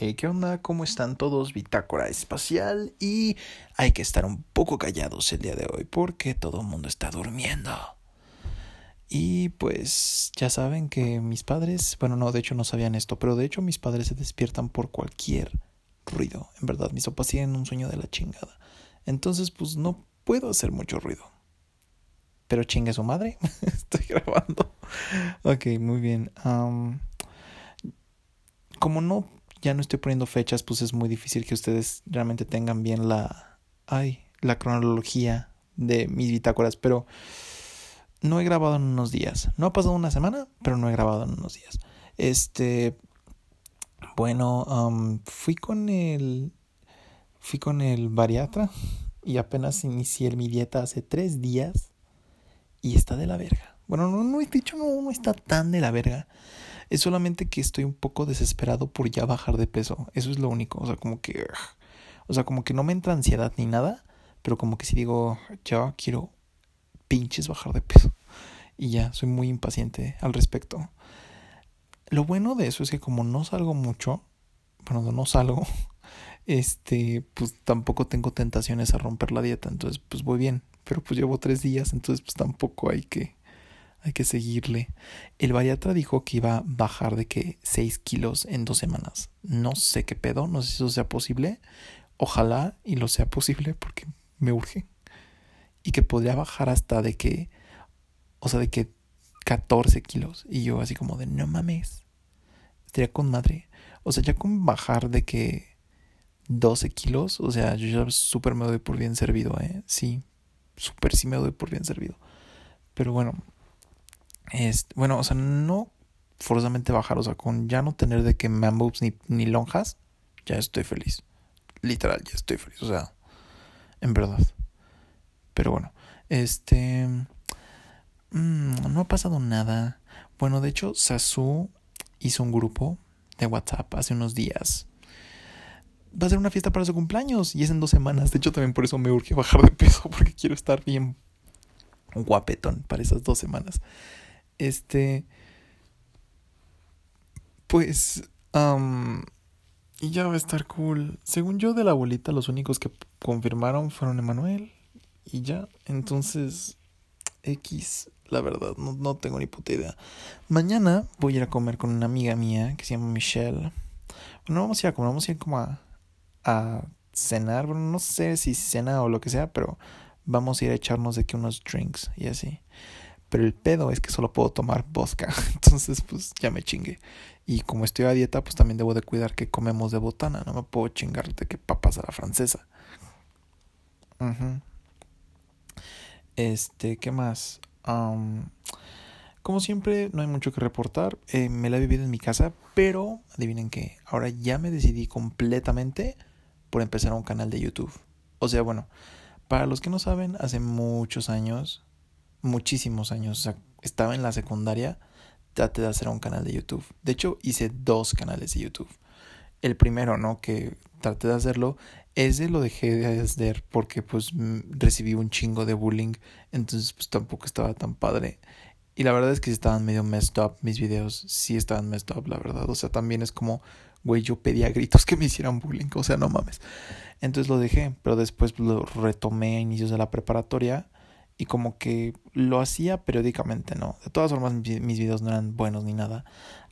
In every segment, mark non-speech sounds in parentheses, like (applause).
Eh, ¿Qué onda? ¿Cómo están todos? Bitácora espacial y hay que estar un poco callados el día de hoy porque todo el mundo está durmiendo. Y pues ya saben que mis padres, bueno, no, de hecho no sabían esto, pero de hecho mis padres se despiertan por cualquier ruido. En verdad, mis papás tienen un sueño de la chingada. Entonces, pues no puedo hacer mucho ruido. Pero chingue su madre, (laughs) estoy grabando. Ok, muy bien. como no ya no estoy poniendo fechas, pues es muy difícil que ustedes realmente tengan bien la, ay, la cronología de mis bitácoras, pero no he grabado en unos días. No ha pasado una semana, pero no he grabado en unos días. Este, bueno, um, fui con el, fui con el bariatra y apenas inicié mi dieta hace tres días y está de la verga. Bueno, no, no he dicho, no, no está tan de la verga. Es solamente que estoy un poco desesperado por ya bajar de peso. Eso es lo único. O sea, como que. O sea, como que no me entra ansiedad ni nada. Pero como que si digo, ya quiero pinches bajar de peso. Y ya, soy muy impaciente al respecto. Lo bueno de eso es que como no salgo mucho, bueno, no salgo, (laughs) este, pues tampoco tengo tentaciones a romper la dieta. Entonces, pues voy bien. Pero pues llevo tres días, entonces pues tampoco hay que hay que seguirle. El bariatra dijo que iba a bajar de que 6 kilos en dos semanas. No sé qué pedo, no sé si eso sea posible. Ojalá y lo sea posible porque me urge. Y que podría bajar hasta de que, o sea, de que 14 kilos. Y yo así como de, no mames. Estaría con madre. O sea, ya con bajar de que 12 kilos, o sea, yo ya súper me doy por bien servido, ¿eh? Sí, súper sí me doy por bien servido. Pero bueno, este, bueno, o sea, no forzosamente bajar, o sea, con ya no tener de que man ni, ni lonjas, ya estoy feliz. Literal, ya estoy feliz, o sea, en verdad. Pero bueno, este... Mm, no ha pasado nada. Bueno, de hecho, Sasu hizo un grupo de WhatsApp hace unos días. Va a ser una fiesta para su cumpleaños y es en dos semanas. De hecho, también por eso me urge bajar de peso (laughs) porque quiero estar bien guapetón para esas dos semanas. Este. Pues. y ya va a estar cool. Según yo, de la abuelita, los únicos que confirmaron fueron Emanuel. Y ya. Entonces. X. La verdad, no, no tengo ni puta idea. Mañana voy a ir a comer con una amiga mía que se llama Michelle. Bueno, vamos a ir a comer, vamos a ir como a, a cenar. Bueno, no sé si cena o lo que sea, pero vamos a ir a echarnos de que unos drinks y así. Pero el pedo es que solo puedo tomar vodka. (laughs) Entonces, pues ya me chingue. Y como estoy a dieta, pues también debo de cuidar que comemos de botana. No me puedo chingar de que papas a la francesa. Este, ¿qué más? como siempre, no hay mucho que reportar. Eh, me la he vivido en mi casa, pero adivinen qué. Ahora ya me decidí completamente por empezar un canal de YouTube. O sea, bueno, para los que no saben, hace muchos años muchísimos años. O sea, estaba en la secundaria, traté de hacer un canal de YouTube. De hecho, hice dos canales de YouTube. El primero, ¿no? Que traté de hacerlo. Ese lo dejé de hacer porque pues recibí un chingo de bullying. Entonces pues tampoco estaba tan padre. Y la verdad es que estaban medio messed up mis videos. Sí estaban messed up, la verdad. O sea, también es como, güey, yo pedía gritos que me hicieran bullying. O sea, no mames. Entonces lo dejé. Pero después lo retomé a inicios de la preparatoria y como que lo hacía periódicamente, ¿no? De todas formas mis videos no eran buenos ni nada.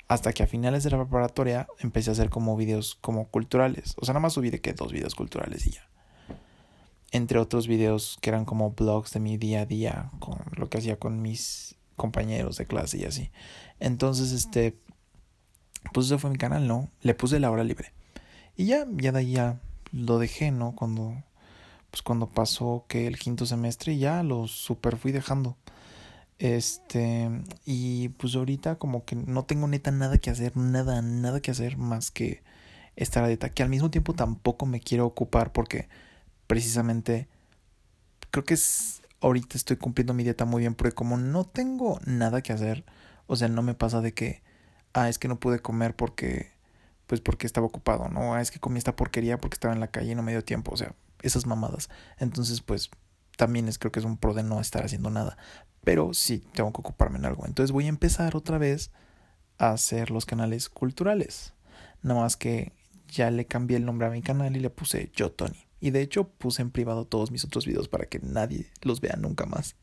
Hasta que a finales de la preparatoria empecé a hacer como videos como culturales. O sea, nada más subí de que dos videos culturales y ya. Entre otros videos que eran como blogs de mi día a día, con lo que hacía con mis compañeros de clase y así. Entonces, este, pues ese fue mi canal, ¿no? Le puse la hora libre. Y ya, ya de ahí ya lo dejé, ¿no? Cuando pues cuando pasó que el quinto semestre ya lo super fui dejando. Este, y pues ahorita como que no tengo neta nada que hacer, nada, nada que hacer más que estar a dieta, que al mismo tiempo tampoco me quiero ocupar porque precisamente creo que es, ahorita estoy cumpliendo mi dieta muy bien porque como no tengo nada que hacer, o sea, no me pasa de que, ah, es que no pude comer porque, pues porque estaba ocupado, ¿no? Ah, es que comí esta porquería porque estaba en la calle y no me dio tiempo, o sea, esas mamadas. Entonces, pues también es creo que es un pro de no estar haciendo nada. Pero sí tengo que ocuparme en algo. Entonces voy a empezar otra vez a hacer los canales culturales. Nada más que ya le cambié el nombre a mi canal y le puse Yo Tony. Y de hecho puse en privado todos mis otros videos para que nadie los vea nunca más.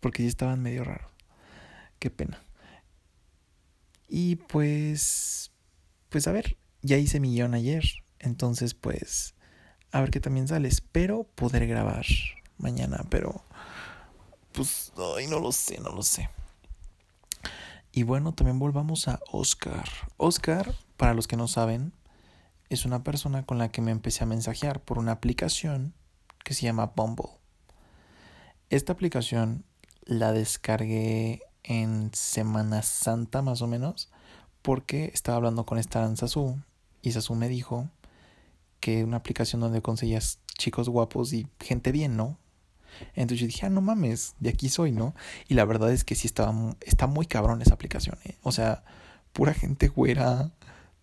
Porque ya estaban medio raros. Qué pena. Y pues... Pues a ver, ya hice mi guion ayer. Entonces pues... A ver qué también sale. Espero poder grabar mañana, pero... Pues... Ay, no lo sé, no lo sé. Y bueno, también volvamos a Oscar. Oscar, para los que no saben, es una persona con la que me empecé a mensajear por una aplicación que se llama Bumble. Esta aplicación la descargué en Semana Santa más o menos porque estaba hablando con esta Sasu y Sasu me dijo que una aplicación donde conseguías chicos guapos y gente bien, ¿no? Entonces yo dije, ah, no mames, de aquí soy, ¿no? Y la verdad es que sí estaba, está muy cabrón esa aplicación, ¿eh? O sea, pura gente güera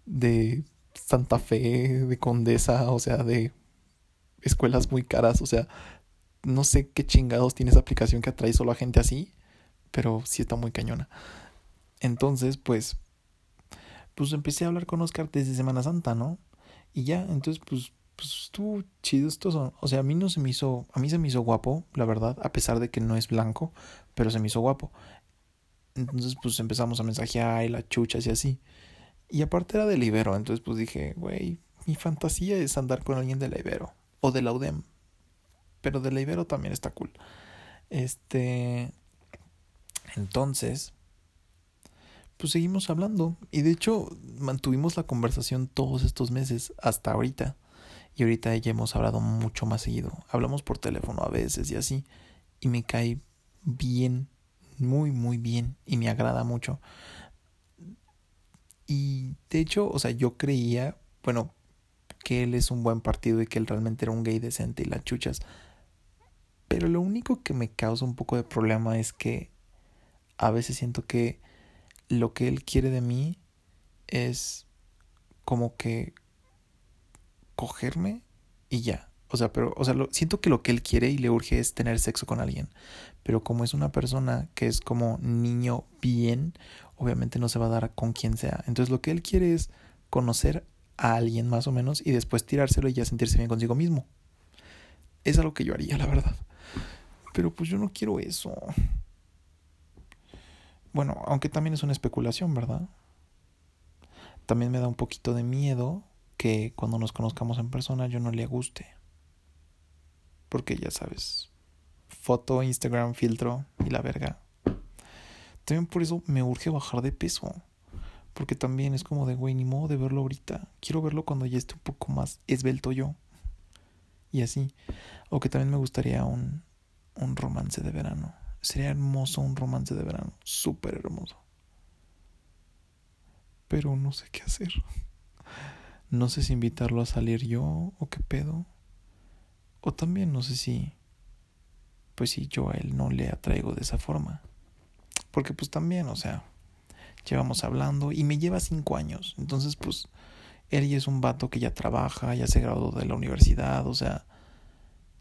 de Santa Fe, de Condesa, o sea, de escuelas muy caras, o sea, no sé qué chingados tiene esa aplicación que atrae solo a gente así, pero sí está muy cañona. Entonces, pues, pues empecé a hablar con Oscar desde Semana Santa, ¿no? Y ya, entonces, pues pues estuvo chido estos O sea, a mí no se me hizo, a mí se me hizo guapo, la verdad, a pesar de que no es blanco, pero se me hizo guapo. Entonces, pues empezamos a mensajear y la chuchas y así. Y aparte era del Ibero, entonces pues dije, güey, mi fantasía es andar con alguien de la Ibero o de la UDEM. Pero de la Ibero también está cool. Este. Entonces, pues seguimos hablando. Y de hecho, mantuvimos la conversación todos estos meses, hasta ahorita. Y ahorita ya hemos hablado mucho más seguido. Hablamos por teléfono a veces y así. Y me cae bien, muy, muy bien. Y me agrada mucho. Y de hecho, o sea, yo creía, bueno, que él es un buen partido y que él realmente era un gay decente y las chuchas. Pero lo único que me causa un poco de problema es que a veces siento que lo que él quiere de mí es como que cogerme y ya. O sea, pero, o sea, siento que lo que él quiere y le urge es tener sexo con alguien. Pero como es una persona que es como niño bien, obviamente no se va a dar con quien sea. Entonces lo que él quiere es conocer a alguien más o menos y después tirárselo y ya sentirse bien consigo mismo. Es algo que yo haría, la verdad. Pero pues yo no quiero eso. Bueno, aunque también es una especulación, ¿verdad? También me da un poquito de miedo que cuando nos conozcamos en persona yo no le guste. Porque ya sabes, foto, Instagram, filtro y la verga. También por eso me urge bajar de peso. Porque también es como de, güey, ni modo de verlo ahorita. Quiero verlo cuando ya esté un poco más esbelto yo. Y así. O que también me gustaría un, un romance de verano. Sería hermoso un romance de verano. Súper hermoso. Pero no sé qué hacer. No sé si invitarlo a salir yo o qué pedo. O también no sé si, pues si yo a él no le atraigo de esa forma. Porque pues también, o sea, llevamos hablando y me lleva cinco años. Entonces pues él ya es un vato que ya trabaja, ya se graduó de la universidad, o sea,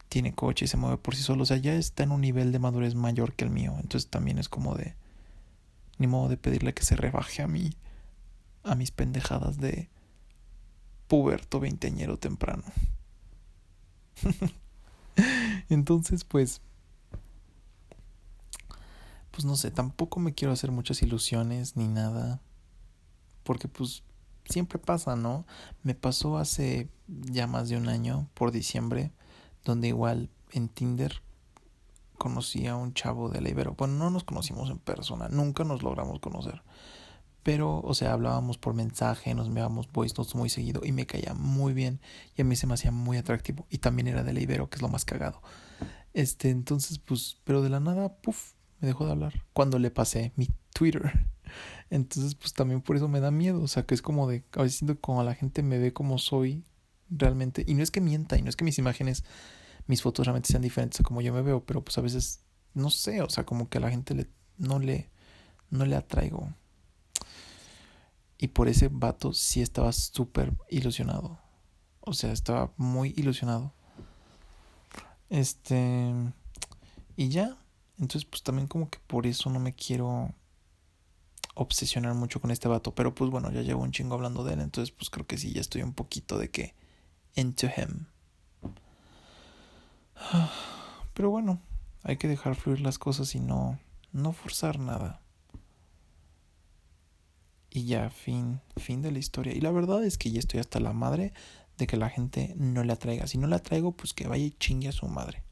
tiene coche y se mueve por sí solo. O sea, ya está en un nivel de madurez mayor que el mío. Entonces también es como de, ni modo de pedirle que se rebaje a mí, a mis pendejadas de puberto veinteañero temprano. (laughs) Entonces, pues, pues no sé, tampoco me quiero hacer muchas ilusiones ni nada, porque pues siempre pasa, ¿no? Me pasó hace ya más de un año, por diciembre, donde igual en Tinder conocí a un chavo de la Ibero. Bueno, no nos conocimos en persona, nunca nos logramos conocer. Pero, o sea, hablábamos por mensaje, nos enviábamos voice notes muy seguido y me caía muy bien y a mí se me hacía muy atractivo y también era de la Ibero, que es lo más cagado. Este, entonces, pues, pero de la nada, puff, me dejó de hablar cuando le pasé mi Twitter. (laughs) Entonces, pues también por eso me da miedo, o sea, que es como de, a veces siento como la gente me ve como soy realmente, y no es que mienta, y no es que mis imágenes, mis fotos realmente sean diferentes a como yo me veo, pero pues a veces, no sé, o sea, como que a la gente le, no le, no le atraigo. Y por ese vato sí estaba súper ilusionado. O sea, estaba muy ilusionado. Este. Y ya. Entonces, pues también como que por eso no me quiero. obsesionar mucho con este vato. Pero pues bueno, ya llevo un chingo hablando de él. Entonces pues creo que sí, ya estoy un poquito de que into him. (sighs) Pero bueno, hay que dejar fluir las cosas y no, no forzar nada. Y ya, fin, fin de la historia. Y la verdad es que ya estoy hasta la madre de que la gente no la traiga. Si no la traigo, pues que vaya y chingue a su madre.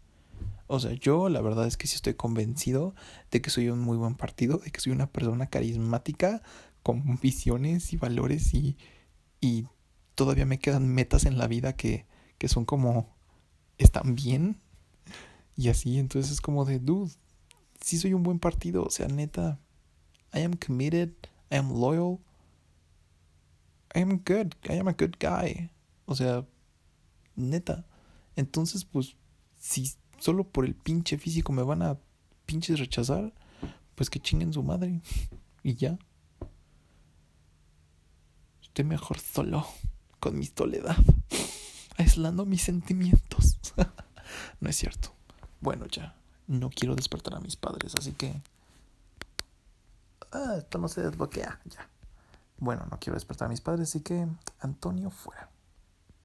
O sea, yo la verdad es que sí estoy convencido de que soy un muy buen partido, de que soy una persona carismática, con visiones y valores y, y todavía me quedan metas en la vida que, que son como, están bien. Y así, entonces es como de, dude, sí soy un buen partido, o sea, neta, I am committed, I am loyal, I am good, I am a good guy. O sea, neta. Entonces, pues, si solo por el pinche físico me van a pinches rechazar, pues que chinguen su madre. (laughs) y ya. Estoy mejor solo, con mi soledad, (laughs) aislando mis sentimientos. (laughs) no es cierto. Bueno, ya. No quiero despertar a mis padres, así que... Ah, esto no se desbloquea, ya. Bueno, no quiero despertar a mis padres, así que Antonio fuera.